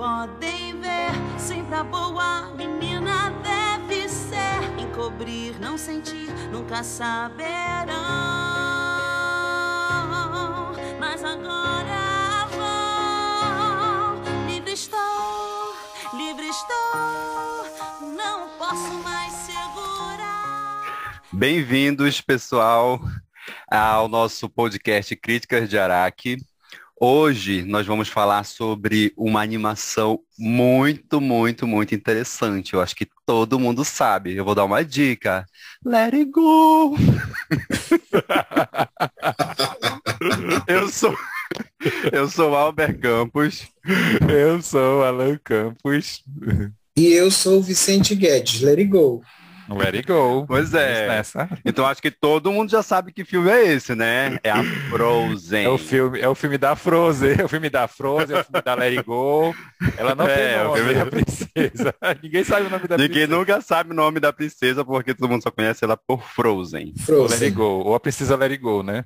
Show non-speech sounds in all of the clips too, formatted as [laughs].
podem ver. Sempre a boa menina deve ser. Encobrir, não sentir, nunca saberão. Mas agora vou. Livre estou, livre estou. Não posso mais segurar. Bem-vindos, pessoal, ao nosso podcast Críticas de Araque. Hoje nós vamos falar sobre uma animação muito, muito, muito interessante. Eu acho que todo mundo sabe. Eu vou dar uma dica. Let it go! [laughs] eu sou eu sou Albert Campos. Eu sou Alan Campos. E eu sou o Vicente Guedes. Let it go. Let it go. Pois é. Nessa. Então acho que todo mundo já sabe que filme é esse, né? É a Frozen. É o filme, é o filme da Frozen, é o filme da Frozen, é o filme da Let It Go. Ela não É, tem é o nome, filme da princesa. [laughs] Ninguém sabe o nome da Ninguém princesa. nunca sabe o nome da princesa porque todo mundo só conhece ela por Frozen. Ou Let Frozen. It Go, ou a princesa Let It Go, né?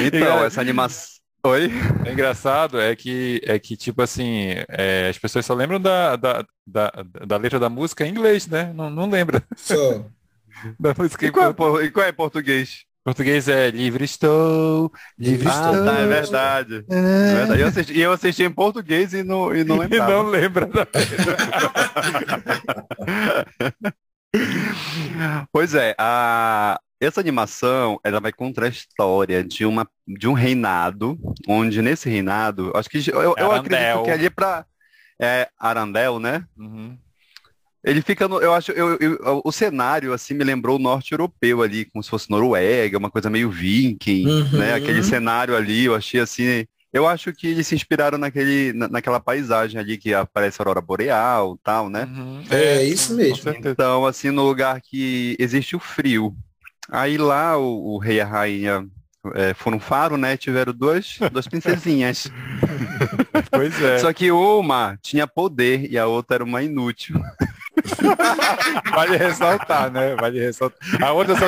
Então, [laughs] essa animação. Oi? É engraçado é que, é que tipo assim, é, as pessoas só lembram da, da, da, da letra da música em inglês, né? Não, não lembra Só. [laughs] da música E em qual, é, e qual é em português? português. É livre estou, livre Ah, estou. Tá, é verdade. É verdade. E eu assisti, eu assisti em português e não, e não [laughs] E não lembra da [laughs] Pois é, a... essa animação, ela vai contar a história de, uma, de um reinado, onde nesse reinado, acho que eu, eu acredito que ali pra é, Arandel, né? Uhum. Ele fica no, eu acho, eu, eu- o cenário assim me lembrou o norte europeu ali, como se fosse Noruega, uma coisa meio viking, Uhum. né? Aquele cenário ali, eu achei assim, eu acho que eles se inspiraram naquele, na- naquela paisagem ali que aparece a aurora boreal, tal, né? Uhum. É, isso com mesmo. Então, assim, no lugar que existe o frio. Aí lá o, o rei e a rainha é, foram faro, né? Tiveram duas, duas princesinhas. [laughs] Pois é. Só que uma tinha poder e a outra era uma inútil. [laughs] Vale ressaltar, né? Vale ressaltar. A outra só...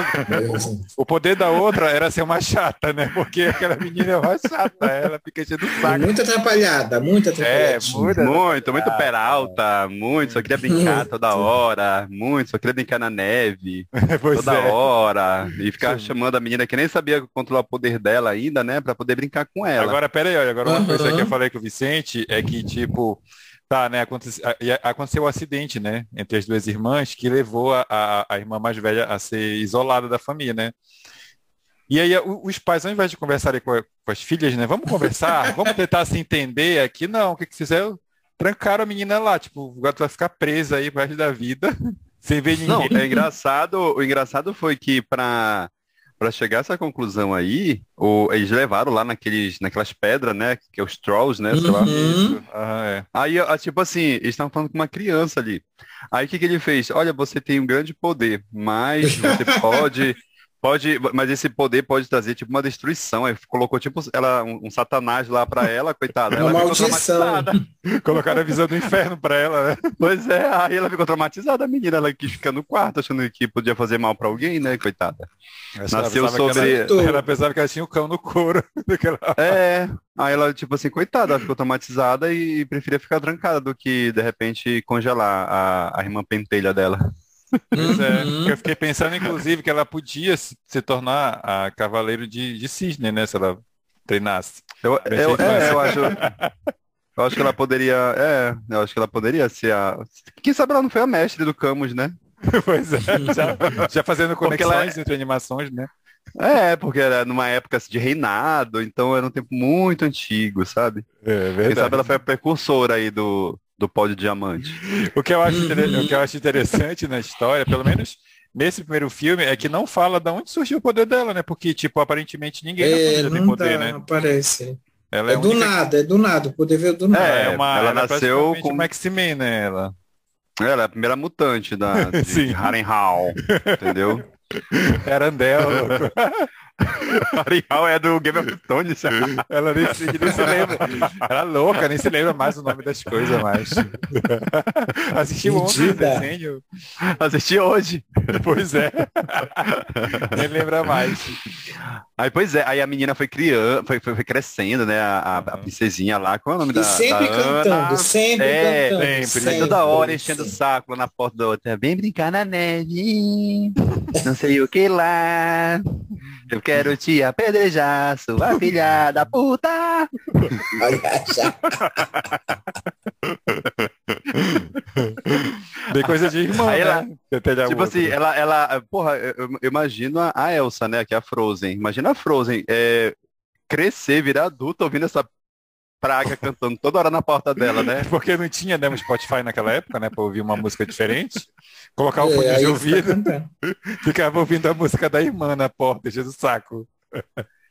O poder da outra era ser uma chata, né? Porque aquela menina é uma chata, ela fica enchendo o saco. Muito atrapalhada, muito É, atrapalhada. muda. Muito, muito peralta, muito, só queria brincar toda hora, muito, só queria brincar na neve [laughs] Pois toda é. hora. E ficar Sim. chamando a menina que nem sabia controlar o poder dela ainda, né? Pra poder brincar com ela. Agora, pera aí, olha, agora uma Aham. coisa que eu falei com o Vicente é que, tipo, tá, né, aconteceu, aconteceu o acidente, né, entre as duas irmãs, que levou a, a, a irmã mais velha a ser isolada da família, né? E aí os pais, ao invés de conversarem com, as filhas, né, vamos conversar, [laughs] vamos tentar se entender aqui, não, o que que fizeram? Trancaram a menina lá, tipo, agora tu vai ficar presa aí resto da vida, [laughs] sem ver ninguém. Não, é engraçado, o engraçado foi que pra, pra chegar a essa conclusão aí, o, eles levaram lá naqueles, naquelas pedras, né? Que é os trolls, né? Sei lá. Uhum. Aham, é. Aí, ah, tipo assim, eles estavam falando com uma criança ali. Aí o que, que ele fez? Olha, você tem um grande poder, mas você [laughs] pode. Pode, mas esse poder pode trazer tipo uma destruição. Aí colocou tipo ela, um, um satanás lá pra ela, coitada. Uma ela maldição. traumatizada. [laughs] Colocaram a visão do inferno pra ela, né? Pois é, aí ela ficou traumatizada, a menina. Ela quis ficar no quarto achando que podia fazer mal pra alguém, né, coitada. Nasceu sobre- Ela, ela pensava que ela tinha o cão no couro. [laughs] Daquela... É, aí ela, tipo assim, coitada, ela ficou traumatizada e preferia ficar trancada do que, de repente, congelar a, a irmã pentelha dela. Pois é. Uhum. Eu fiquei pensando, inclusive, que ela podia se, se tornar a cavaleiro de, de cisne, né? Se ela treinasse. Eu, eu, é, eu acho. Eu acho que ela poderia. É, eu acho que ela poderia ser a. Quem sabe ela não foi a mestre do Camus, né? [laughs] pois é. Já, já fazendo Porque ela conexões entre animações, né? É, porque era numa época assim, de reinado, então era um tempo muito antigo, sabe? É Quem sabe ela foi a precursora aí do, do pó de diamante. O que, eu acho o que eu acho interessante na história, pelo menos nesse primeiro filme, é que não fala de onde surgiu o poder dela, né? Porque, tipo, aparentemente ninguém É, família tem não poder, dá, né? aparece. Ela É a do única- nada, é do nada. O poder veio do nada. É, É, uma, ela ela nasceu praticamente com- uma X-Men, né? Ela. Ela é a primeira mutante da, [laughs] de Sim. Harrenhal, entendeu? Era Andel. [laughs] [laughs] Arial é do Game of Thrones. [laughs] Ela nem se, nem se lembra. Ela é louca, nem se lembra mais o nome das coisas mais. [laughs] Assistiu ontem o desenho. Assisti hoje. Pois é. nem lembra mais. Aí, pois é, aí a menina foi criando, foi, foi, foi crescendo, né? A, a- a princesinha lá, qual é o nome E da, sempre da cantando, Ana? sempre É, cantando. sempre. Aí toda hora sempre, enchendo o sempre. saco lá na porta da outra. Vem brincar na neve. Não sei o que lá. Eu quero te apedrejar, sua filha da puta. [laughs] Olha, já. Bem coisa de irmã, Aí né? ela- dar Tipo assim, ela, ela, porra, eu, eu- imagino a, a Elsa, né, que é a Frozen. Imagina a Frozen é, crescer, virar adulta ouvindo essa praga cantando toda hora na porta dela, né? [laughs] Porque não tinha né, um Spotify naquela época, né? Pra ouvir uma música diferente. Colocar o É, fone aí de tá ouvido, [laughs] ficava ouvindo a música da irmã na porta, o saco.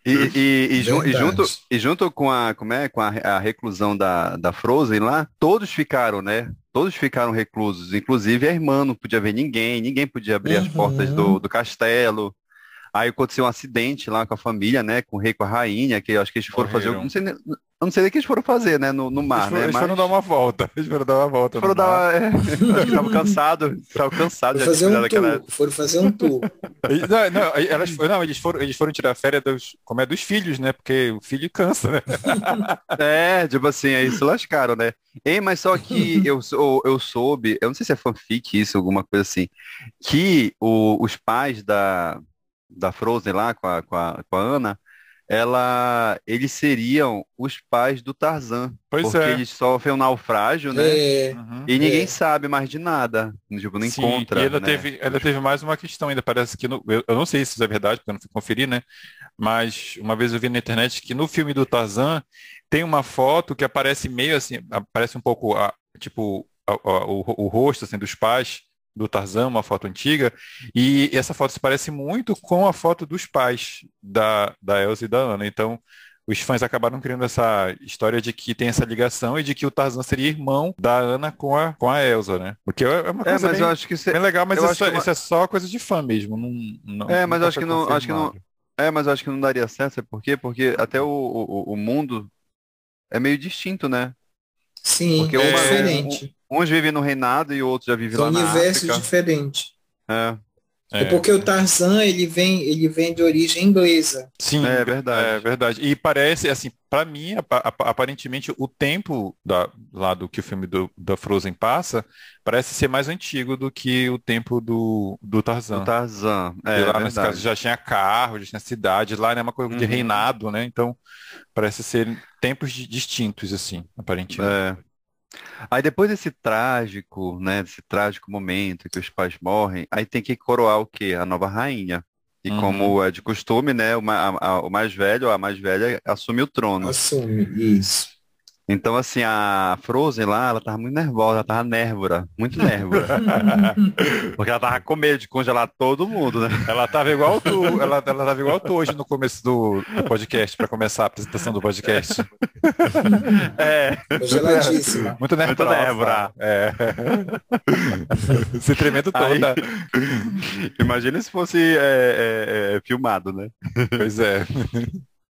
E, e- e e junto, e junto com a, como é, com a, a reclusão da, da Frozen lá, todos ficaram, né? Todos ficaram reclusos, inclusive a irmã não podia ver ninguém, ninguém podia abrir as Uhum. portas do, do castelo. Aí aconteceu um acidente lá com a família, né? Com o rei, com a rainha, que eu acho que eles foram fazer. Não sei, nem- não sei nem o que eles foram fazer, né? No, no mar, eles foram, né? eles Mas foram dar uma volta. [laughs] Eles foram dar uma volta. foram dar. É, [laughs] acho que estavam cansados, estavam cansados Foram de fazer um daquela. tour. Foram fazer um tour. [laughs] Não, não, elas, foram- não, eles foram, eles foram tirar férias dos, como é dos filhos, né? Porque o filho cansa, né? É, tipo assim, aí se lascaram, né? Ei, mas só que eu, sou- eu soube, eu não sei se é fanfic isso, alguma coisa assim, que o- os pais da, da Frozen lá, com a, com a, com a Ana, ela, eles seriam os pais do Tarzan, Pois porque é. eles sofrem um naufrágio, né? É, Uhum. E ninguém É. sabe mais de nada, tipo, não Sim, encontra, e ainda né? teve, ainda teve mais uma questão ainda, parece que no, eu, eu não sei se isso é verdade, porque eu não fui conferir, né? Mas uma vez eu vi na internet que no filme do Tarzan tem uma foto que aparece meio assim, aparece um pouco a- tipo a- a- o, o rosto assim dos pais do Tarzan, uma foto antiga, e essa foto se parece muito com a foto dos pais da, da Elsa e da Anna. Então, os fãs acabaram criando essa história de que tem essa ligação e de que o Tarzan seria irmão da Ana com a, com a Elsa, né? Porque é uma É, coisa mas bem, eu acho que isso é, legal, mas isso, acho que uma- isso é só coisa de fã mesmo. Não, não, É, mas nunca eu acho que não- acho que não- é, mas eu acho que não daria certo, sabe por quê? Porque até o, o, o mundo é meio distinto, né? Sim, Porque é uma- diferente. Uns vivem no reinado e outros já vivem São lá na universos África. diferentes. É, É. porque o Tarzan, ele vem, ele vem de origem inglesa. Sim, é verdade. é verdade. E parece, assim, pra mim, apa- apa- aparentemente, o tempo da, lá do que o filme do, da Frozen passa parece ser mais antigo do que o tempo do, do Tarzan. O Tarzan. É, lá verdade. nesse caso já tinha carro, já tinha cidade, lá é uma coisa de Uhum. reinado, né? Então parece ser tempos di- distintos, assim, aparentemente. É. Aí depois desse trágico, né, desse trágico momento que os pais morrem, aí tem que coroar o quê? A nova rainha. E Uhum. como é de costume, né, o, ma- a- a- o mais velho, a mais velha, assume o trono. Assume, isso. Então, assim, a Frozen lá, ela tava muito nervosa, ela tava nérvora, muito nérvora. [laughs] Porque ela tava com medo de congelar todo mundo, né? Ela tava igual tu, ela, ela tava igual tu hoje no começo do, do podcast, para começar a apresentação do podcast. [laughs] É, Geladíssima. Muito nervosa. Muito nervosa. É. [laughs] Se tremendo Aí- toda. imagina se fosse é, é, é, filmado, né? Pois é.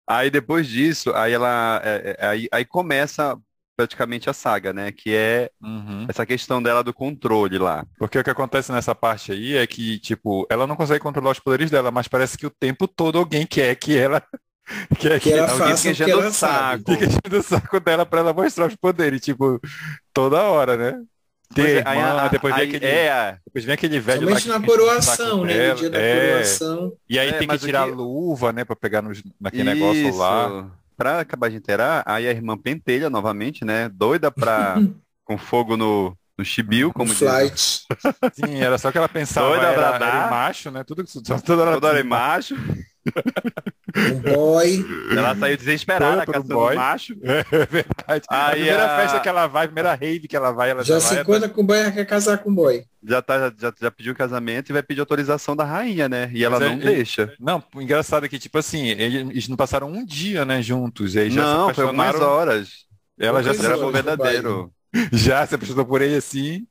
Aí depois disso, aí ela, é, é, aí, aí começa praticamente a saga, né? Que é Uhum. essa questão dela do controle lá. Porque o que acontece nessa parte aí é que, tipo, ela não consegue controlar os poderes dela, mas parece que o tempo todo alguém quer que ela. [laughs] Quer Que ela alguém faça fica o que ela saco. sabe. Fica enchendo o saco dela pra ela mostrar os poderes, tipo, toda hora, né? Tem Pois a é, aí irmã, a- depois vem aí- aquele, é, depois vem aquele velho lá Somente na coroação, né? No dia da é. coroação. E aí É, tem que tirar que- a luva, né, pra pegar nos, naquele negócio lá. isso. Pra acabar de inteirar, aí a irmã pentelha novamente, né? Doida pra [laughs] com fogo no, no chibio, como diz. flight. [laughs] Sim, era só que ela pensava Doida pra era, dar. era em macho, né? Tudo toda hora, Toda hora em macho. Um boy. Ela saiu desesperada, pro caçando boy. macho. É verdade. a Aí primeira a- festa que ela vai, a primeira rave que ela vai, ela Já já se vai. encontra com o boy, ela quer casar com o boy. Já, tá, já, já pediu casamento e vai pedir autorização da rainha, né? E ela Mas é- não ele- deixa. Não, o engraçado é que, tipo assim, eles não passaram um dia, né, juntos. E aí já não, se foi algumas apaixonaram. horas. Ela já se Era verdadeiro. já se apaixonou por ele assim,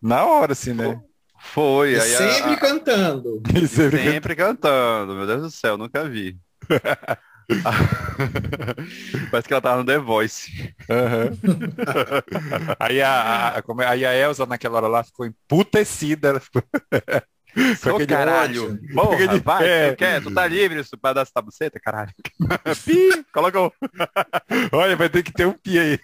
na hora, assim, né? Foi. E sempre a- cantando. [laughs] E sempre sempre cantando. Meu Deus do céu, nunca vi. [laughs] Parece que ela tava no The Voice. Aham. [laughs] aí, a, a- como é- aí a Elsa naquela hora lá ficou emputecida. Ela ficou... Ô, caralho. Porra, Aquele- vai, é. tu quer? Tu tá livre isso pra dar essa tabuceta, caralho. Pi, colocou. Olha, vai ter que ter um pi aí.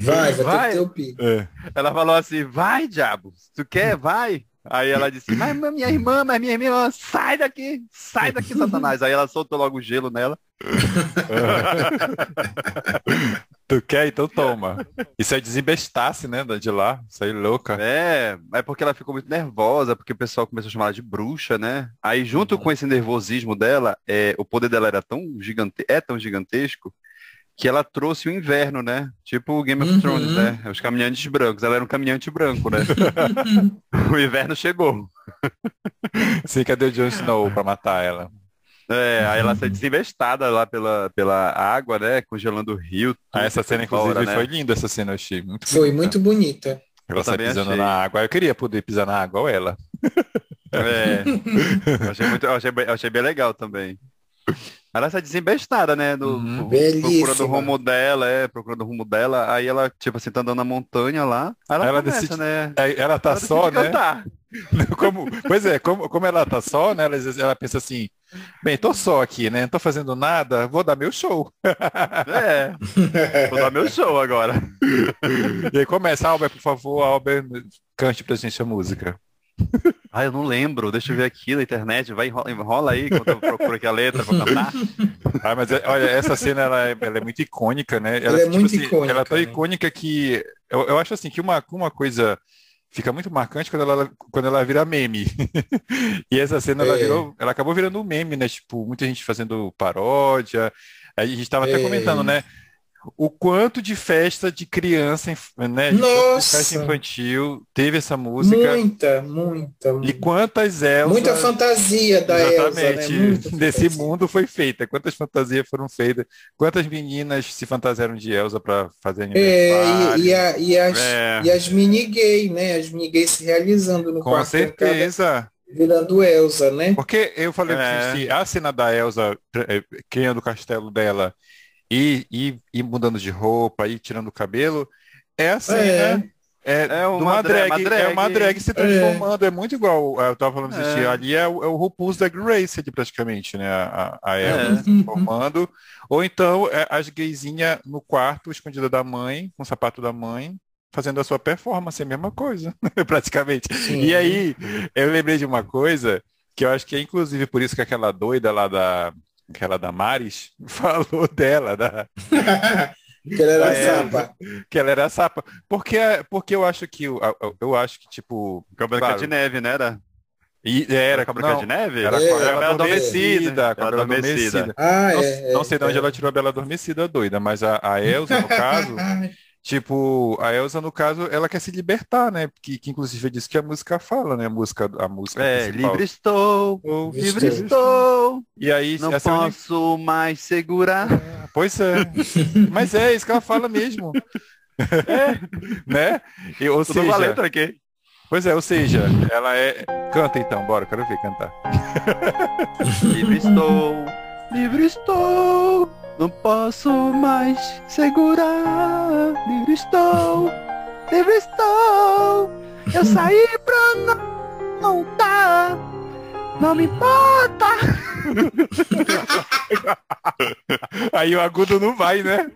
Vai, vai, Vai. ter o pi. É. Ela falou assim, vai, diabo. Se tu quer, vai. Aí ela disse, mas minha irmã, mas minha irmã, sai daqui, sai daqui, Satanás. Aí ela soltou logo o gelo nela. [laughs] Tu quer? Então toma. Isso é desembestasse, né? De lá. Isso aí louca. É, é porque ela ficou muito nervosa, porque o pessoal começou a chamar ela de bruxa, né? Aí junto com esse nervosismo dela, é, o poder dela era tão gigante, é tão gigantesco, que ela trouxe o inverno, né? Tipo o Game of Uhum. Thrones, né? Os caminhantes brancos. Ela era um caminhante branco, né? [laughs] o inverno chegou. Sim, cadê o Jon Snow pra matar ela? É, aí ela sai desinvestada lá pela, pela água, né? Congelando o rio. Ah, essa cena, inclusive, fora, né? foi linda essa cena, eu achei. Muito Foi bonita. muito bonita. Ela Eu sai pisando achei. na água. Eu queria poder pisar na água, ou ela. É. [laughs] Eu achei, muito, eu achei, eu achei bem legal também. Ela sai desembestada, né? No, Uhum. Procurando o rumo dela, é, procurando o rumo dela. Aí ela, tipo assim, tá andando na montanha lá. Aí ela, Ela começa, decide- né? Aí Ela tá Ela só, né? cantar. [laughs] Como, pois é, como, como ela tá só, né? Ela, ela pensa assim, bem, tô só aqui, né? Não tô fazendo nada, vou dar meu show. É. Vou dar meu show agora. [laughs] E aí começa, Albert, por favor, Albert, cante pra gente a música. Ah, eu não lembro. Deixa eu ver aqui na internet. Vai, enrola, enrola aí enquanto eu procuro aqui a letra pra cantar. [laughs] Ah, mas é- olha, essa cena ela é, ela é muito icônica, né? Ela é muito icônica, Ela é tão né? icônica que eu, eu acho assim que uma, uma coisa fica muito marcante quando ela, quando ela vira meme. [laughs] e essa cena ela É. virou, ela acabou virando um meme, né? Tipo, muita gente fazendo paródia. Aí a gente tava até É. comentando, né? O quanto de festa de criança, né? De Nossa! festa infantil teve essa música. Muita, muita. E muita. quantas Elsa Muita fantasia da Elsa, né? Exatamente. Desse fantasia. mundo foi feita. Quantas fantasias foram feitas? Quantas meninas se fantasiaram de Elsa para fazer É, aniversário? e, e, a- e as, É. e as mini gay, né? As mini gays se realizando no Com quarto trancada, certeza. virando Elsa, né? Porque eu falei É. a cena da Elsa eh, criando o castelo dela e, e, e mudando de roupa e tirando o cabelo é a cena. É, É de uma uma dra- drag, uma é uma drag. drag se transformando, é, muito igual, eu tava falando É. ali é o, é o RuPaul's Drag Race ali praticamente, né, a, a É. Elsa se transformando, ou então é, as gaysinhas no quarto, escondida da mãe, com o sapato da mãe, fazendo a sua performance, é a mesma coisa, [laughs] praticamente. Sim. E aí, eu lembrei de uma coisa, que eu acho que é inclusive por isso que aquela doida lá da, aquela da Maris, [laughs] falou dela, da, [laughs] que ela era É. sapa. que ela era sapa. Porque, porque eu acho que, eu acho que, tipo, Branca Claro. de Neve, né? Era? e era com a Branca não, de Neve? Era É, com a Era Bela Bela Adormecida, com a Bela Adormecida. Adormecida. Ah, Não, é. não sei de onde é. ela tirou a Bela Adormecida doida, mas a, a Elsa, no caso, [laughs] tipo, a Elsa, no caso, ela quer se libertar, né? Que, que inclusive é disso que a música fala, né? A música, a música É, principal. livre estou, Ou- livre Estou. estou, E aí, não essa é posso mais segurar. Pois é. [laughs] Mas é isso que ela fala mesmo. [laughs] né? E, ou Tudo uma seja, letra aqui. pois é, ou seja, ela é. Canta então, bora, quero ver cantar. Livre estou, livre estou, não posso mais segurar. Livre estou, livre estou, eu saí pra não voltar. Não me importa. [laughs] Aí o agudo não vai, né?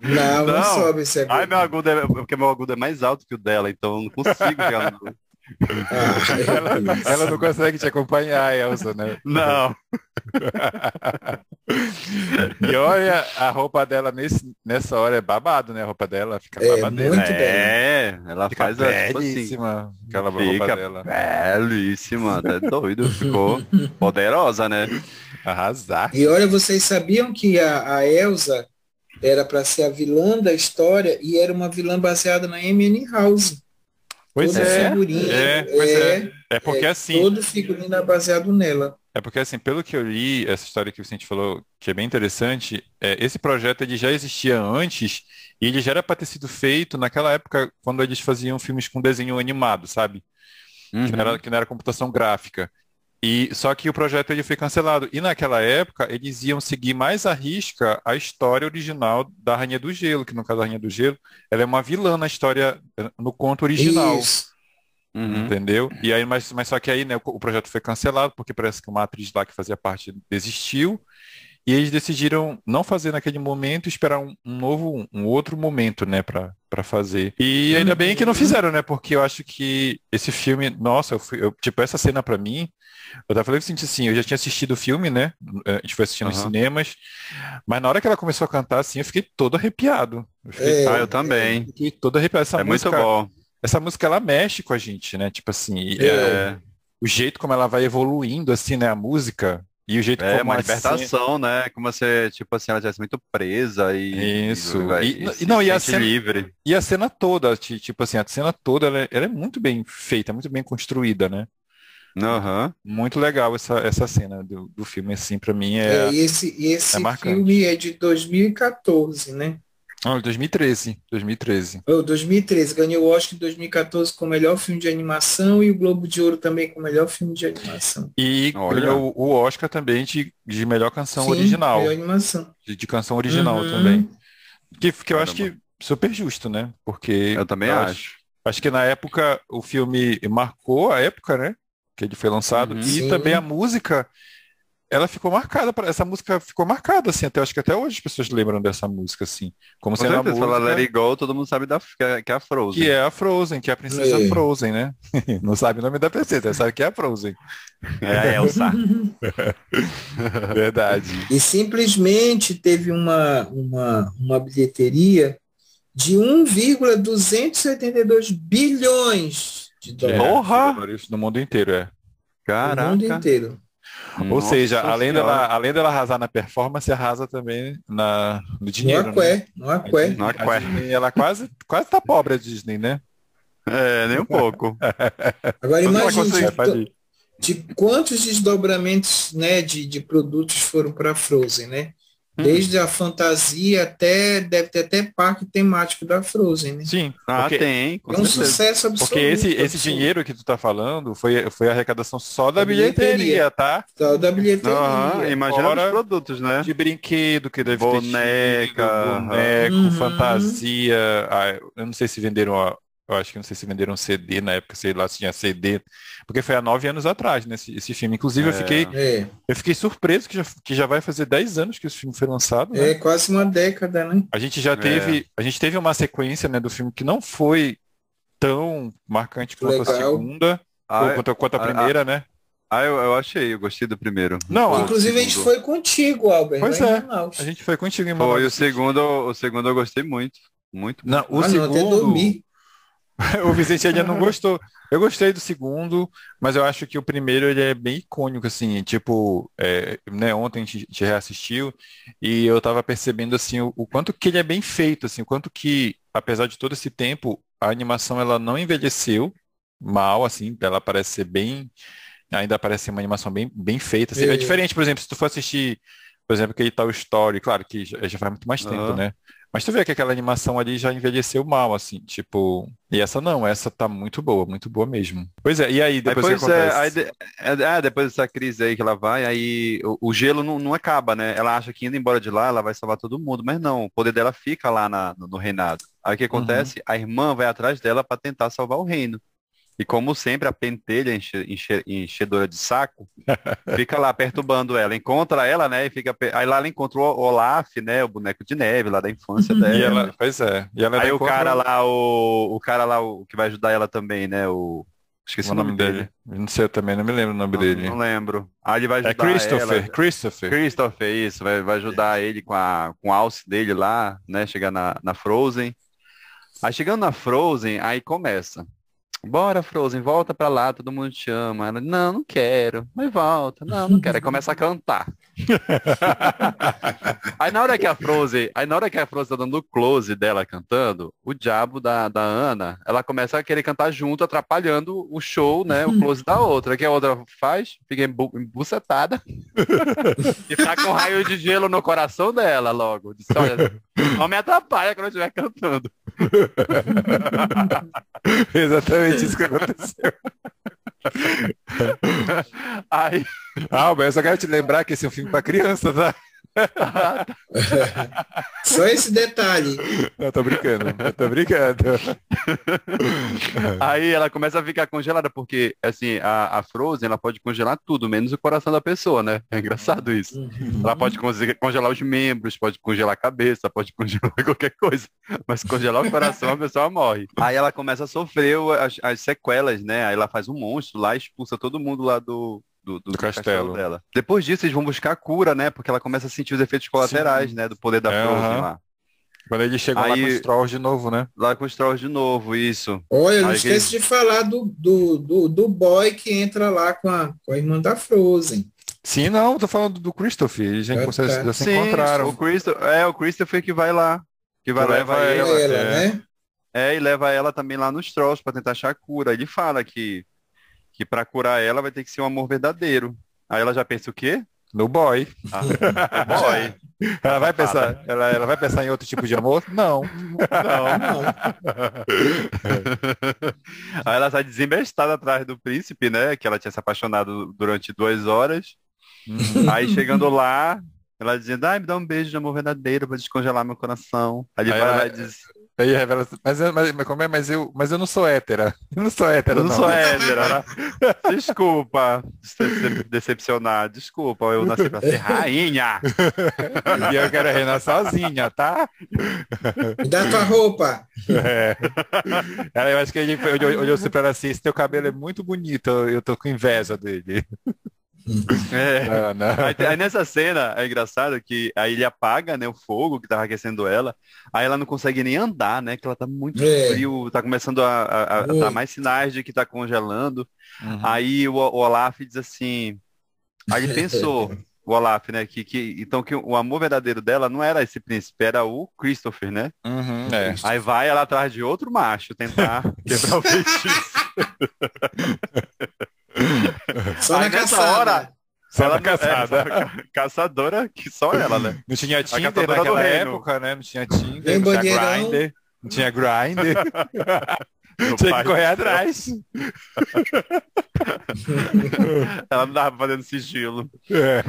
Não, não, Não. sobe esse Ai, agora. meu agudo é porque meu agudo é mais alto que o dela, então eu não consigo chegar no... Ah, [laughs] Ela, ela não consegue te acompanhar, Elsa, né? Não. [laughs] [laughs] E olha, a roupa dela nesse, nessa hora é babado, né? A roupa dela fica É, babadeira. muito É, ela Fica faz a, tipo assim, belíssima aquela roupa fica dela. belíssima, tá doido, ficou poderosa, né? Arrasar. E olha, vocês sabiam que a, a Elsa era para ser a vilã da história e era uma vilã baseada na M.N. House. Pois Toda é. figurinha É, pois é. é, É porque é, assim, todo figurino é baseado nela. É porque, assim, pelo que eu li, essa história que o Vicente falou, que é bem interessante, é, esse projeto ele já existia antes e ele já era para ter sido feito naquela época quando eles faziam filmes com desenho animado, sabe? Que não Uhum. era, que não era computação gráfica. E só que o projeto ele foi cancelado. E naquela época eles iam seguir mais à risca a história original da Rainha do Gelo, que no caso da Rainha do Gelo, ela é uma vilã na história, no conto original. Isso. Uhum. Entendeu? E aí, mas, mas só que aí, né, o, o projeto foi cancelado, porque parece que uma atriz lá que fazia parte desistiu, e eles decidiram não fazer naquele momento, esperar um, um novo, um outro momento, né, pra, pra fazer. E ainda bem que não fizeram, né, porque eu acho que esse filme, nossa, eu fui, eu- tipo, essa cena pra mim, eu tava falando assim, assim, eu já tinha assistido o filme, né, a gente foi assistindo nos Aham. cinemas, mas na hora que ela começou a cantar, assim, eu fiquei todo arrepiado. Eu fiquei, É. Ah, eu também. fiquei todo arrepiado. Essa É muito música, bom. essa música, ela mexe com a gente, né, tipo assim, e- É, o jeito como ela vai evoluindo, assim, né, a música, e o jeito é como uma a cena- libertação, né? Como se, tipo assim, ela estivesse muito presa e, Isso. e, E- e não, e a cena- livre. E a cena toda, ti- tipo assim, a cena toda, ela é, ela é muito bem feita, muito bem construída, né? Aham. Muito legal essa, essa cena do, do filme, assim, pra mim É, é... e esse, e esse é filme é de 2014, né? Ah, 2013, 2013. Oh, 2013, ganhou o Oscar em 2014 com o melhor filme de animação e o Globo de Ouro também com o melhor filme de animação. E Olha. ganhou o Oscar também de, de melhor canção Sim, original, melhor animação. de, de canção original Uhum. também. Que, que eu acho que super justo, né? Porque Eu também eu acho. Acho que na época o filme marcou a época, né? Que ele foi lançado. Uhum. E Sim. também a música, ela ficou marcada. pra- Essa música ficou marcada, assim. Até acho que até hoje as pessoas lembram dessa música, assim. Como Com sendo a certeza, falar música Let It Go, todo mundo sabe da, que, é, que é a Frozen. que é a Frozen, que é a princesa É. Frozen, né? [laughs] Não sabe o nome da princesa, sabe que é a Frozen. É a Elsa. [laughs] Verdade. E simplesmente teve uma, uma, uma bilheteria de 1,272 bilhões de dólares Porra! No mundo inteiro, é. no mundo Caraca. Inteiro. Ou Nossa seja, além Senhora. dela, além dela arrasar na performance, arrasa também na, no No dinheiro. né? aqué, no aqué. No A aqué. Disney, ela quase, quase tá pobre a Disney, né? É, nem um pouco. [laughs] Agora consegue de, fazer. de quantos desdobramentos né, de, de produtos foram para Frozen, né? Desde a fantasia até, deve ter até parque temático da Frozen, né? Sim, Ah, porque, tem, com É um certeza. sucesso absoluto. porque esse, esse absoluto. dinheiro que tu tá falando foi, foi a arrecadação só da Da bilheteria, bilheteria. tá? Tal da bilheteria. Imagina Fora os produtos, né? De brinquedo que deve Boneca, ter boneco, Uhum. fantasia. Ah, eu não sei se venderam, ó, eu acho que não sei se venderam CD na época, sei lá se tinha CD, porque foi há nove anos atrás, né, esse, esse filme. Inclusive eu É. fiquei, É, eu fiquei surpreso que já, que já vai fazer 10 anos que esse filme foi lançado, né? é quase uma década, né? A gente já É. teve, a gente teve uma sequência, né, do filme que não foi tão marcante quanto a Legal. segunda, Ah, ou quanto, quanto a ah, primeira, né? ah, eu, eu achei, eu gostei do primeiro. Não, ah, Inclusive a gente segundo. foi contigo, Albert. Pois é. Manaus. A gente foi contigo em Foi o Manaus. segundo, o segundo eu gostei muito. Muito. Não, o ah, não, até segundo, dormi. [laughs] o Vicente ainda não gostou. Eu gostei do segundo, mas eu acho que o primeiro ele é bem icônico, assim, tipo, é, né, ontem a gente, a gente reassistiu e eu tava percebendo, assim, o, o quanto que ele é bem feito, assim, o quanto que, apesar de todo esse tempo, a animação ela não envelheceu mal, assim, ela parece ser bem, ainda parece ser uma animação bem, bem feita, assim. É É. diferente, por exemplo, se tu for assistir, por exemplo, aquele Toy Story, claro que já, já faz muito mais tempo, Aham. né? Mas tu vê que aquela animação ali já envelheceu mal, assim, tipo. E essa não, essa tá muito boa, muito boa mesmo. Pois é, e aí depois o que pois é, aí, de- é, é, depois dessa crise aí que ela vai, aí o, o gelo não, não acaba, né? Ela acha que indo embora de lá, ela vai salvar todo mundo, mas não, o poder dela fica lá na- no, no reinado. Aí o que acontece? A irmã vai atrás dela para tentar salvar o reino. E como sempre, a pentelha enche- enche- enchedora de saco fica lá perturbando ela. Encontra ela, né? E fica. Aí lá ela encontra o Olaf, né? O boneco de neve lá da infância dela. E ela, pois é. E ela Aí o encontra cara lá, o, o cara lá, o que vai ajudar ela também, né? O. Esqueci o nome dele. Eu Não sei, eu também não me lembro o nome Não, dele. não lembro. Aí ele vai É ajudar Christopher, ela. Christopher. Christopher, isso, vai, vai ajudar ele com a, com o alce dele lá, né? Chegar na, na Frozen. Aí chegando na Frozen, aí começa. Bora, Frozen, volta pra lá, todo mundo te ama. Ela, não, não quero. Mas volta. Não, não quero. Aí começa a cantar. [laughs] aí na hora que a Frozen, aí na hora que a Frozen tá dando o close dela cantando, o diabo da, da Ana, ela começa a querer cantar junto, atrapalhando o show, né? O close da outra. Que a outra faz, fica embucetada [laughs] e tá com um raio de gelo no coração dela logo. Diz, olha, não me atrapalha quando eu estiver cantando. [laughs] Exatamente isso que aconteceu. [laughs] Aí... Ah, mas eu só quero te lembrar que esse é um filme para criança, tá? [laughs] Só esse detalhe. Eu tô brincando, eu tô brincando. Aí ela começa a ficar congelada, porque assim, a, a Frozen ela pode congelar tudo, menos o coração da pessoa, né? É engraçado isso. Uhum. Ela pode congelar os membros, pode congelar a cabeça, pode congelar [laughs] qualquer coisa. Mas congelar o coração, a pessoa morre. Aí ela começa a sofrer as, as sequelas, né? Aí ela faz um monstro lá, expulsa todo mundo lá do, do, do, do castelo. castelo. dela. Depois disso, eles vão buscar a cura, né? Porque ela começa a sentir os efeitos colaterais, Sim. né? Do poder da é, Frozen lá. Quando ele chega lá com os Trolls de novo, né? Lá com os Trolls de novo, isso. Olha, não esquece de falar do, do, do, do, boy que entra lá com a, com a irmã da Frozen. Sim, não, tô falando do Christopher. Eles já, é, tá. já se Sim, encontraram. O Christopher, é, o Christopher que vai lá. Que vai levar ela. ela é. né? É, e leva ela também lá nos Trolls para tentar achar a cura. Ele fala que que para curar ela vai ter que ser um amor verdadeiro. Aí ela já pensa o quê? No boy. Ah, boy. [laughs] Ela vai pensar, ela, ela vai pensar em outro tipo de amor? Não. Não, não. [laughs] Aí ela sai desembestada atrás do príncipe, né? Que ela tinha se apaixonado durante duas horas. Uhum. Aí chegando lá, ela dizendo, ai, me dá um beijo de amor verdadeiro pra descongelar meu coração. Aí ele vai lá e diz, Aí revela assim, mas, mas, mas, como é? Mas eu, mas eu não sou hétera. [laughs] Eu não sou hétera, eu não. não sou hétera. Né? [laughs] Desculpa decepcionar. Desculpa, eu nasci pra ser rainha. e eu quero reinar sozinha, tá? Me dá tua roupa. É. Eu acho que ele olhou assim pra ela assim, esse teu cabelo é muito bonito, eu tô com inveja dele. É. Não, não. Aí, aí, nessa cena é engraçado que aí ele apaga né, o fogo que tava aquecendo ela, aí ela não consegue nem andar, né? Que ela tá muito é. frio, tá começando a, a, a dar mais sinais de que tá congelando. Uhum. Aí o, o, Olaf diz assim. Aí ele pensou, [laughs] o Olaf, né? Que, que, então que o amor verdadeiro dela não era esse príncipe, era o Christopher, né? Uhum, é. Aí vai ela atrás de outro macho tentar [laughs] quebrar o feitiço. [laughs] [laughs] Só Aí nessa caçada. hora. Só ela na caçada. É, caçadora que só ela, né? Não tinha Tinder naquela época, né? Não tinha Tinder, não tinha Grindr. Não tinha Grindr. [laughs] tinha que correr atrás. [laughs] ela não tava fazendo sigilo. É.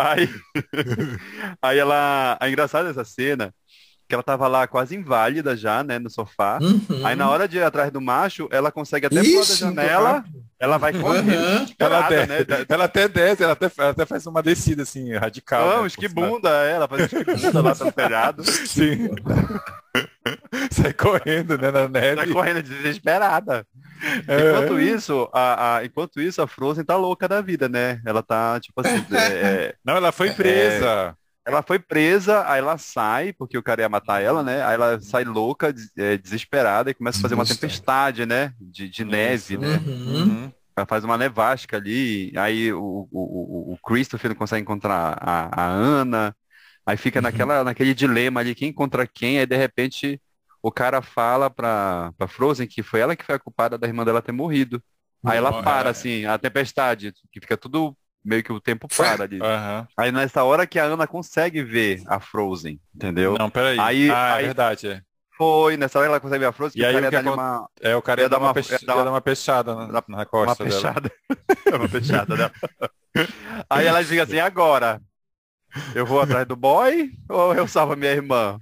aí, aí ela. A engraçada dessa cena que ela tava lá quase inválida já, né, no sofá. Uhum. Aí na hora de ir atrás do macho, ela consegue até pular da janela, ela vai correndo. Uhum. Ela, até, né? ela até desce, ela até, ela até faz uma descida assim, radical. Vamos, né, que bunda, é, ela faz que bunda lá no telhado. [laughs] Sim. [laughs] Sai correndo, né, na neve. Sai correndo desesperada. É. Enquanto isso, a, a, enquanto isso, a Frozen tá louca da vida, né? Ela tá, tipo assim. [laughs] É, Não, ela foi presa. É, ela foi presa, aí ela sai, porque o cara ia matar ela, né? Aí ela sai louca, é, desesperada, e começa a fazer uma tempestade, né? De, de neve, né? Uhum. Uhum. Ela faz uma nevástica ali, aí o, o, o Christopher não consegue encontrar a, a Ana, aí fica uhum. naquela, naquele dilema ali, quem encontra quem, aí de repente o cara fala pra, pra Frozen que foi ela que foi a culpada da irmã dela ter morrido. Aí ela para, assim, a tempestade, que fica tudo meio que o tempo para ali. Uhum. Aí nessa hora que a Ana consegue ver a Frozen, entendeu? Não, peraí. Aí, ah, é é verdade, é. Foi, nessa hora ela consegue ver a Frozen, e aí, o cara ia uma... É, o cara ia, ia dar uma, pech... ia dar uma peixada na, na costa uma peixada. [laughs] uma peixada dela. [laughs] aí ela diz assim, agora, eu vou atrás do boy ou eu salvo a minha irmã?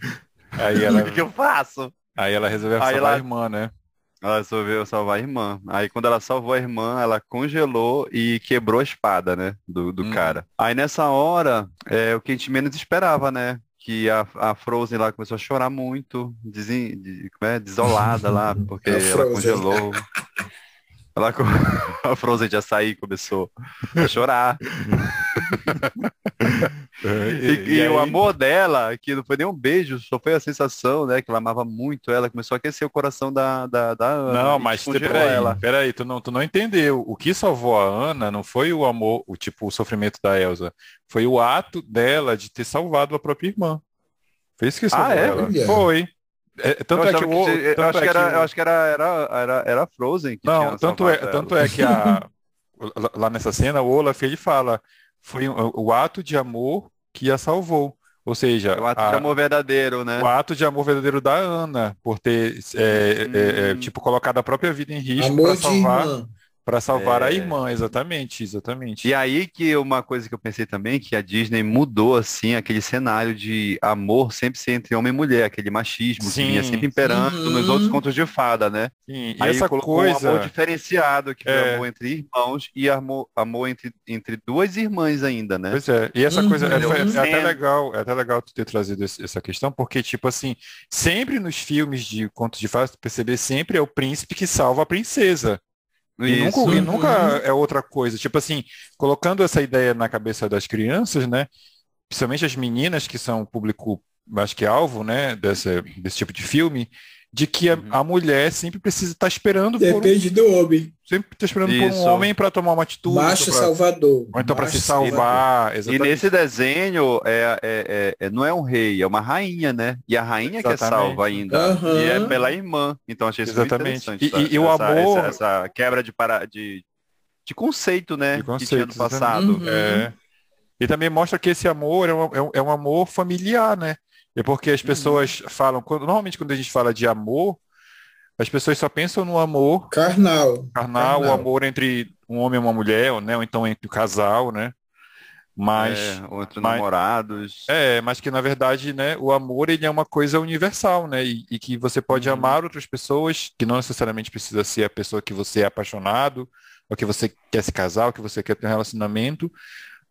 Aí ela... [laughs] o que eu faço? Aí ela resolveu salvar ela... a irmã, né? Ela resolveu salvar a irmã. Aí quando ela salvou a irmã, ela congelou e quebrou a espada, né? Do, do hum. cara. Aí nessa hora, é o que a gente menos esperava, né? Que a, a Frozen lá começou a chorar muito, desen, de, é, desolada lá, [laughs] porque ela congelou. Ela, [laughs] a Frozen já saiu começou a chorar. [laughs] [laughs] e, e, e o amor dela, que não foi nem um beijo, só foi a sensação, né? Que ela amava muito ela, começou a aquecer o coração da, da, da Ana. Não, mas peraí, ela. peraí, tu não, tu não entendeu. O que salvou a Ana não foi o amor, o tipo, o sofrimento da Elsa. Foi o ato dela de ter salvado a própria irmã. Foi isso que salvou ah, é? ela. Foi. É, tanto eu é que, o, que, tanto acho é que era, eu acho que era, era, era, era Frozen que Não, tanto é, tanto é que a, [laughs] lá nessa cena o Olaf ele fala foi o, ato de amor que a salvou. Ou seja, o ato a, de amor verdadeiro, né? O ato de amor verdadeiro da Ana, por ter é, hum. é, tipo colocado a própria vida em risco para salvar. Para salvar é... a irmã, exatamente, exatamente. E aí que uma coisa que eu pensei também, que a Disney mudou, assim, aquele cenário de amor sempre ser entre homem e mulher, aquele machismo sim, que vinha sempre imperando uhum. nos outros contos de fada, né? Sim. E aí essa colocou coisa... um amor diferenciado, que foi é... amor entre irmãos e amor, amor entre, entre duas irmãs ainda, né? Pois é, e essa uhum. coisa, é, é, até legal, é até legal tu ter trazido essa questão, porque, tipo assim, sempre nos filmes de contos de fadas, perceber sempre é o príncipe que salva a princesa. E nunca, e nunca é outra coisa. Tipo assim, colocando essa ideia na cabeça das crianças, né? Principalmente as meninas que são público, acho que alvo, né? Desse, desse tipo de filme, de que a, uhum. a mulher sempre precisa estar tá esperando Depende por um, do homem. Sempre está esperando Isso. por um homem para tomar uma atitude. Macho pra, salvador. Ou então para se salvar. E nesse desenho é, é, é, é, não é um rei, é uma rainha, né? E a rainha exatamente. que é salva ainda. Uhum. E é pela irmã. Então achei isso exatamente. muito interessante. E, e, e o essa, amor... Essa, essa, quebra de, para, de, de conceito, né? De conceito, que tinha no passado. Uhum. É. E também mostra que esse amor é um, é um amor familiar, né? É porque as uhum. pessoas uhum. falam, quando, normalmente quando a gente fala de amor, as pessoas só pensam no amor carnal, carnal, carnal. o amor entre um homem e uma mulher, né? Ou então entre o casal, né? Mas, é, outros mas, namorados. É, mas que na verdade, né, o amor ele é uma coisa universal, né? E, e que você pode uhum. amar outras pessoas, que não necessariamente precisa ser a pessoa que você é apaixonado, ou que você quer se casar, ou que você quer ter um relacionamento,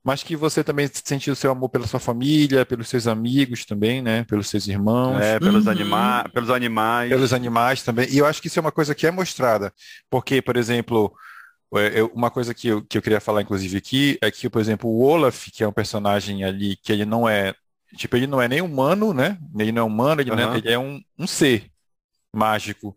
mas que você também sentiu o seu amor pela sua família, pelos seus amigos também, né? Pelos seus irmãos. É, pelos, uhum. anima pelos animais. Pelos animais também. E eu acho que isso é uma coisa que é mostrada. Porque, por exemplo, é, uma coisa que eu, que eu queria falar, inclusive, aqui, é que, por exemplo, o Olaf, que é um personagem ali, que ele não é. Tipo, ele não é nem humano, né? Ele não é humano, ele, uhum. é, ele é um, um ser mágico.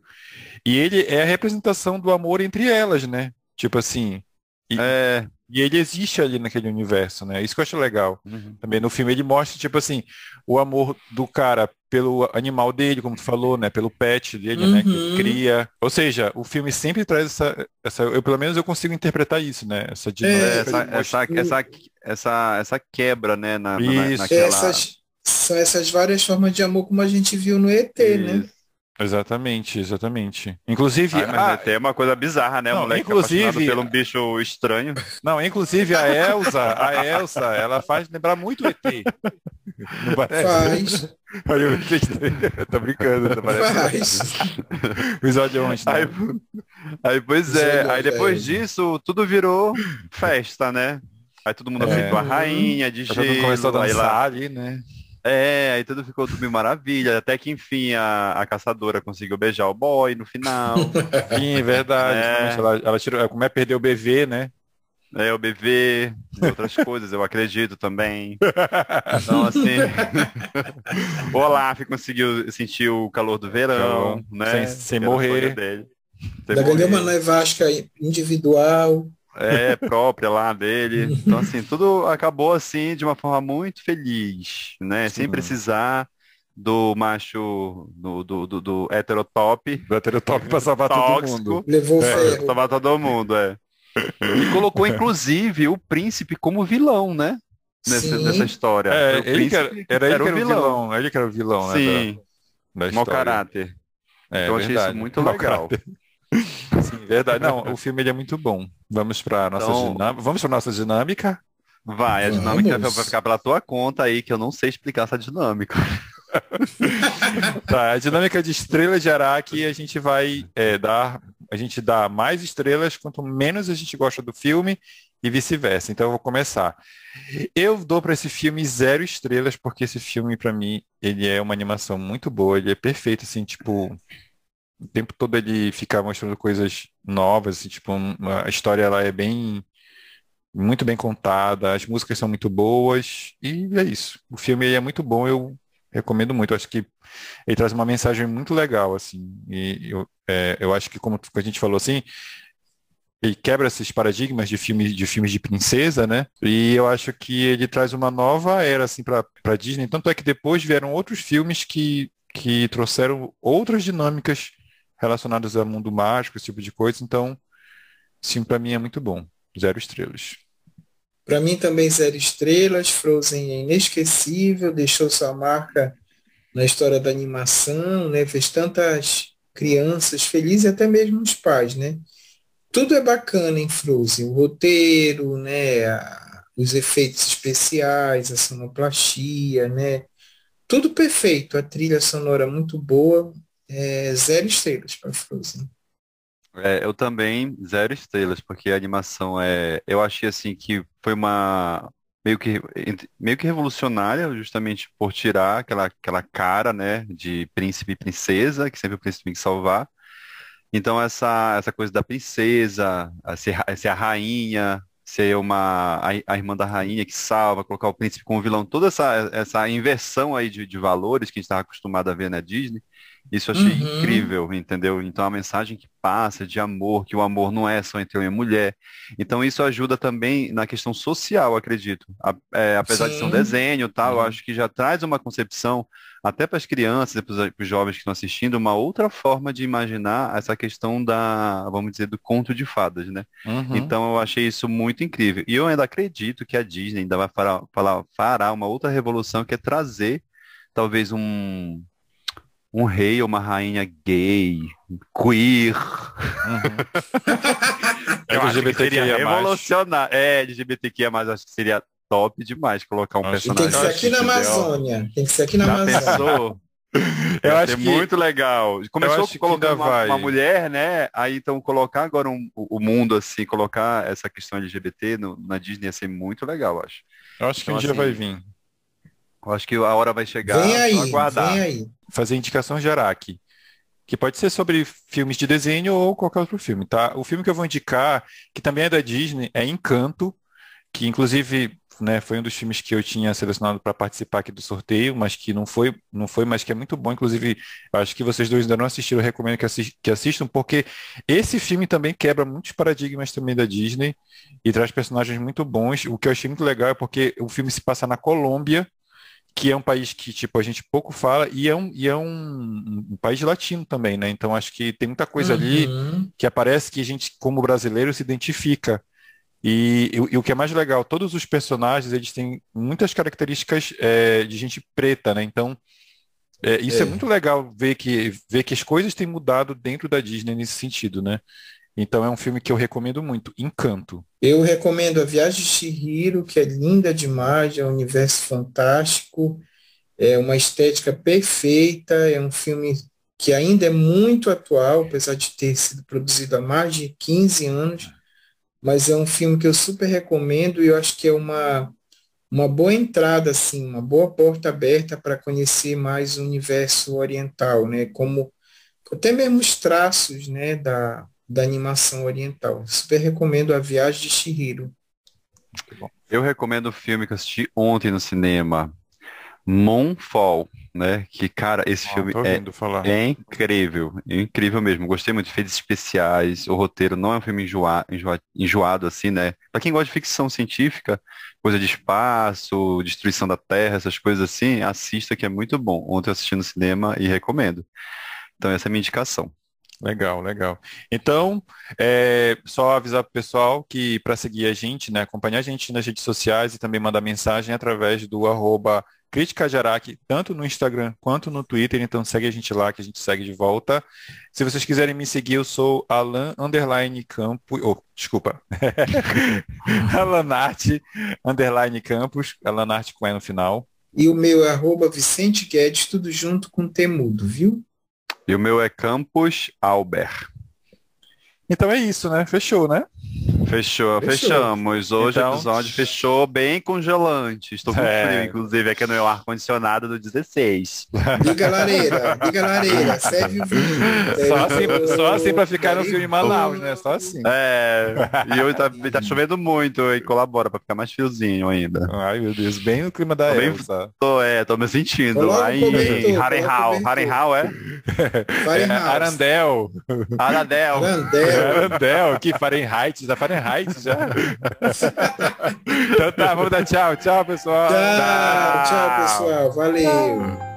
E ele é a representação do amor entre elas, né? Tipo assim. E, é. E ele existe ali naquele universo, né? Isso que eu acho legal. Uhum. Também no filme ele mostra, tipo assim, o amor do cara pelo animal dele, como tu falou, né? Pelo pet dele, uhum. né? Que ele uhum. cria. Ou seja, o filme sempre traz essa, essa eu pelo menos eu consigo interpretar isso, né? Essa é, essa, essa, essa, essa, essa, quebra, né? Na, isso. naquela... essas, são essas várias formas de amor como a gente viu no ET, né? isso. né? Exatamente, exatamente. Inclusive, ah, mas ah, é uma coisa bizarra, né? Não, o moleque inclusive, pelo um bicho estranho. Não, inclusive a Elsa, a Elsa, ela faz lembrar muito o ET. Não parece? Faz. tô brincando, não parece. Faz. O episódio onde, né? Aí, aí, pois é, aí depois disso, tudo virou festa, né? Aí todo mundo é. a rainha de gelo. Todo mundo começou a dançar lá, ali, né? É, aí tudo ficou tudo maravilha, até que enfim a, a caçadora conseguiu beijar o boy no final. [laughs] Sim, é verdade. É. Ela, ela tirou, como é perder o BV, né? É, o BV, outras [laughs] coisas, eu acredito também. [laughs] Então, assim, o Olaf conseguiu sentir o calor do verão, né? Sem, sem morrer. Dele. Sem da morrer. uma nevasca individual é, própria lá dele. Então, assim, tudo acabou assim de uma forma muito feliz, né? Sim. Sem precisar do macho, do, do, do, do heterotop. Do heterotop pra salvar tóxico, todo mundo. Levou é, ferro. Salvar todo mundo, é. E colocou, [laughs] inclusive, o príncipe como vilão, né? Nessa, nessa história. É, ele era, era, ele era, o vilão. vilão. Ele que era o vilão, né? Sim. Da, da Mau caráter. É, eu achei isso muito legal. Sim, verdade. Não, o filme ele é muito bom. Vamos para nossa então, dinâmica. Vamos para nossa dinâmica. Vai, a dinâmica Vamos. vai ficar pela tua conta aí, que eu não sei explicar essa dinâmica. [laughs] tá, a dinâmica de estrelas de Araque, a gente vai é, dar, a gente dá mais estrelas quanto menos a gente gosta do filme e vice-versa. Então eu vou começar. Eu dou para esse filme zero estrelas porque esse filme para mim ele é uma animação muito boa, ele é perfeito assim, tipo o tempo todo ele fica mostrando coisas novas, assim, tipo, uma, a história ela é bem muito bem contada, as músicas são muito boas e é isso. O filme é muito bom, eu recomendo muito. Eu acho que ele traz uma mensagem muito legal, assim. E eu, é, eu acho que, como a gente falou assim, ele quebra esses paradigmas de filmes de filmes de princesa, né? E eu acho que ele traz uma nova era assim para Disney. Tanto é que depois vieram outros filmes que que trouxeram outras dinâmicas relacionadas ao mundo mágico, esse tipo de coisa. Então, sim, para mim é muito bom. Zero estrelas. Para mim também zero estrelas. Frozen é inesquecível, deixou sua marca na história da animação, né? Fez tantas crianças felizes e até mesmo os pais, né? Tudo é bacana em Frozen, o roteiro, né? os efeitos especiais, a sonoplastia, né? Tudo perfeito, a trilha sonora muito boa, é, zero estrelas para Frozen. É, eu também zero estrelas, porque a animação é. Eu achei assim que foi uma meio que meio que revolucionária, justamente por tirar aquela, aquela cara, né, de príncipe e princesa, que sempre o príncipe tem que salvar. Então essa essa coisa da princesa, a ser, a ser a rainha, ser uma a, a, irmã da rainha que salva, colocar o príncipe como vilão, toda essa, essa inversão aí de, de valores que a gente estava acostumado a ver na Disney, isso eu achei uhum. incrível, entendeu? Então a mensagem que passa de amor, que o amor não é só entre homem e mulher. Então isso ajuda também na questão social, acredito. A, é, apesar Sim. de ser um desenho, tal, uhum. eu acho que já traz uma concepção até para as crianças e para os jovens que estão assistindo, uma outra forma de imaginar essa questão da, vamos dizer, do conto de fadas, né? Uhum. Então eu achei isso muito incrível. E eu ainda acredito que a Disney ainda vai fará, fará uma outra revolução que é trazer talvez um um rei ou uma rainha gay, queer. Uhum. [laughs] eu acho que seria revolucionar. É, LGBTQIA, mas acho que seria top demais colocar um acho personagem. Tem que ser aqui na Amazônia. Tem que ser aqui na Já Amazônia. Pensou? [laughs] Eu acho que muito legal. Começou colocando uma, uma, mulher, né? Aí então colocar agora um, o mundo assim, colocar essa questão LGBT no, na Disney ia ser muito legal, acho. Eu acho que então, um dia assim, vai vir. Eu acho que a hora vai chegar. Vem aí, aguardar. vem aí. Fazer indicação de Araque. Que pode ser sobre filmes de desenho ou qualquer outro filme, tá? O filme que eu vou indicar, que também é da Disney, é Encanto, que inclusive né, foi um dos filmes que eu tinha selecionado para participar aqui do sorteio, mas que não foi, não foi, mas que é muito bom. Inclusive, acho que vocês dois ainda não assistiram, eu recomendo que, assist, que assistam, porque esse filme também quebra muitos paradigmas também da Disney e traz personagens muito bons. O que eu achei muito legal é porque o filme se passa na Colômbia, que é um país que, tipo, a gente pouco fala, e é um, e é um, um país latino também, né? Então acho que tem muita coisa uhum. ali que aparece que a gente, como brasileiro, se identifica. E, e, e, o que é mais legal, todos os personagens, eles têm muitas características é, de gente preta, né? Então, é, isso é. é. muito legal ver que, ver que as coisas têm mudado dentro da Disney nesse sentido, né? Então é um filme que eu recomendo muito, Encanto. Eu recomendo A Viagem de Chihiro, que é linda demais, é um universo fantástico, é uma estética perfeita, é um filme que ainda é muito atual, apesar de ter sido produzido há mais de 15 anos, mas é um filme que eu super recomendo e eu acho que é uma, uma boa entrada, assim, uma boa porta aberta para conhecer mais o universo oriental, né? Como até mesmo os traços, né, da, da animação oriental. Super recomendo A Viagem de Shihiro. Eu recomendo o filme que eu assisti ontem no cinema, Moonfall, né? Que, cara, esse ah, filme é, é, incrível, é incrível mesmo. Gostei muito de efeitos especiais, o roteiro não é um filme enjoa, enjoa, enjoado, assim, né? Pra quem gosta de ficção científica, coisa de espaço, destruição da Terra, essas coisas assim, assista que é muito bom. Ontem eu assisti no cinema e recomendo. Então essa é a minha indicação. Legal, legal. Então, é, só avisar para o pessoal que para seguir a gente, né, acompanhar a gente nas redes sociais e também mandar mensagem através do arroba Crítica Jaraque, tanto no Instagram quanto no Twitter, então segue a gente lá que a gente segue de volta. Se vocês quiserem me seguir, eu sou Alan Underline Campos, oh, desculpa, [laughs] Alanarte Underline Campos, Alanarte com E no final. E o meu é arroba Vicente Guedes, tudo junto com temudo, viu? E o meu é Campos Albert. Então é isso, né? Fechou, né? Fechou, Fechou. fechamos. Hoje Então- o episódio fechou bem congelante. Estou com É. frio, inclusive, aqui no meu ar-condicionado do 16. Liga a lareira, liga a lareira, serve o vinho. Só assim, só assim pra ficar no Aí, filme Manaus, né? Só assim. É, e hoje tá, tá chovendo muito e colabora pra ficar mais friozinho ainda. Ai, meu Deus, bem no clima da Tô bem- Elsa. Tô, é, tô me sentindo. Aí, cobertor, Harrenhal, Harrenhal, é? É. Arandel. Aradel. Arandel. Arandel, aqui, Fahrenheit, da Fahrenheit já. então tá, vamos dar tchau. Tchau, pessoal. Tchau, tchau, pessoal. Valeu.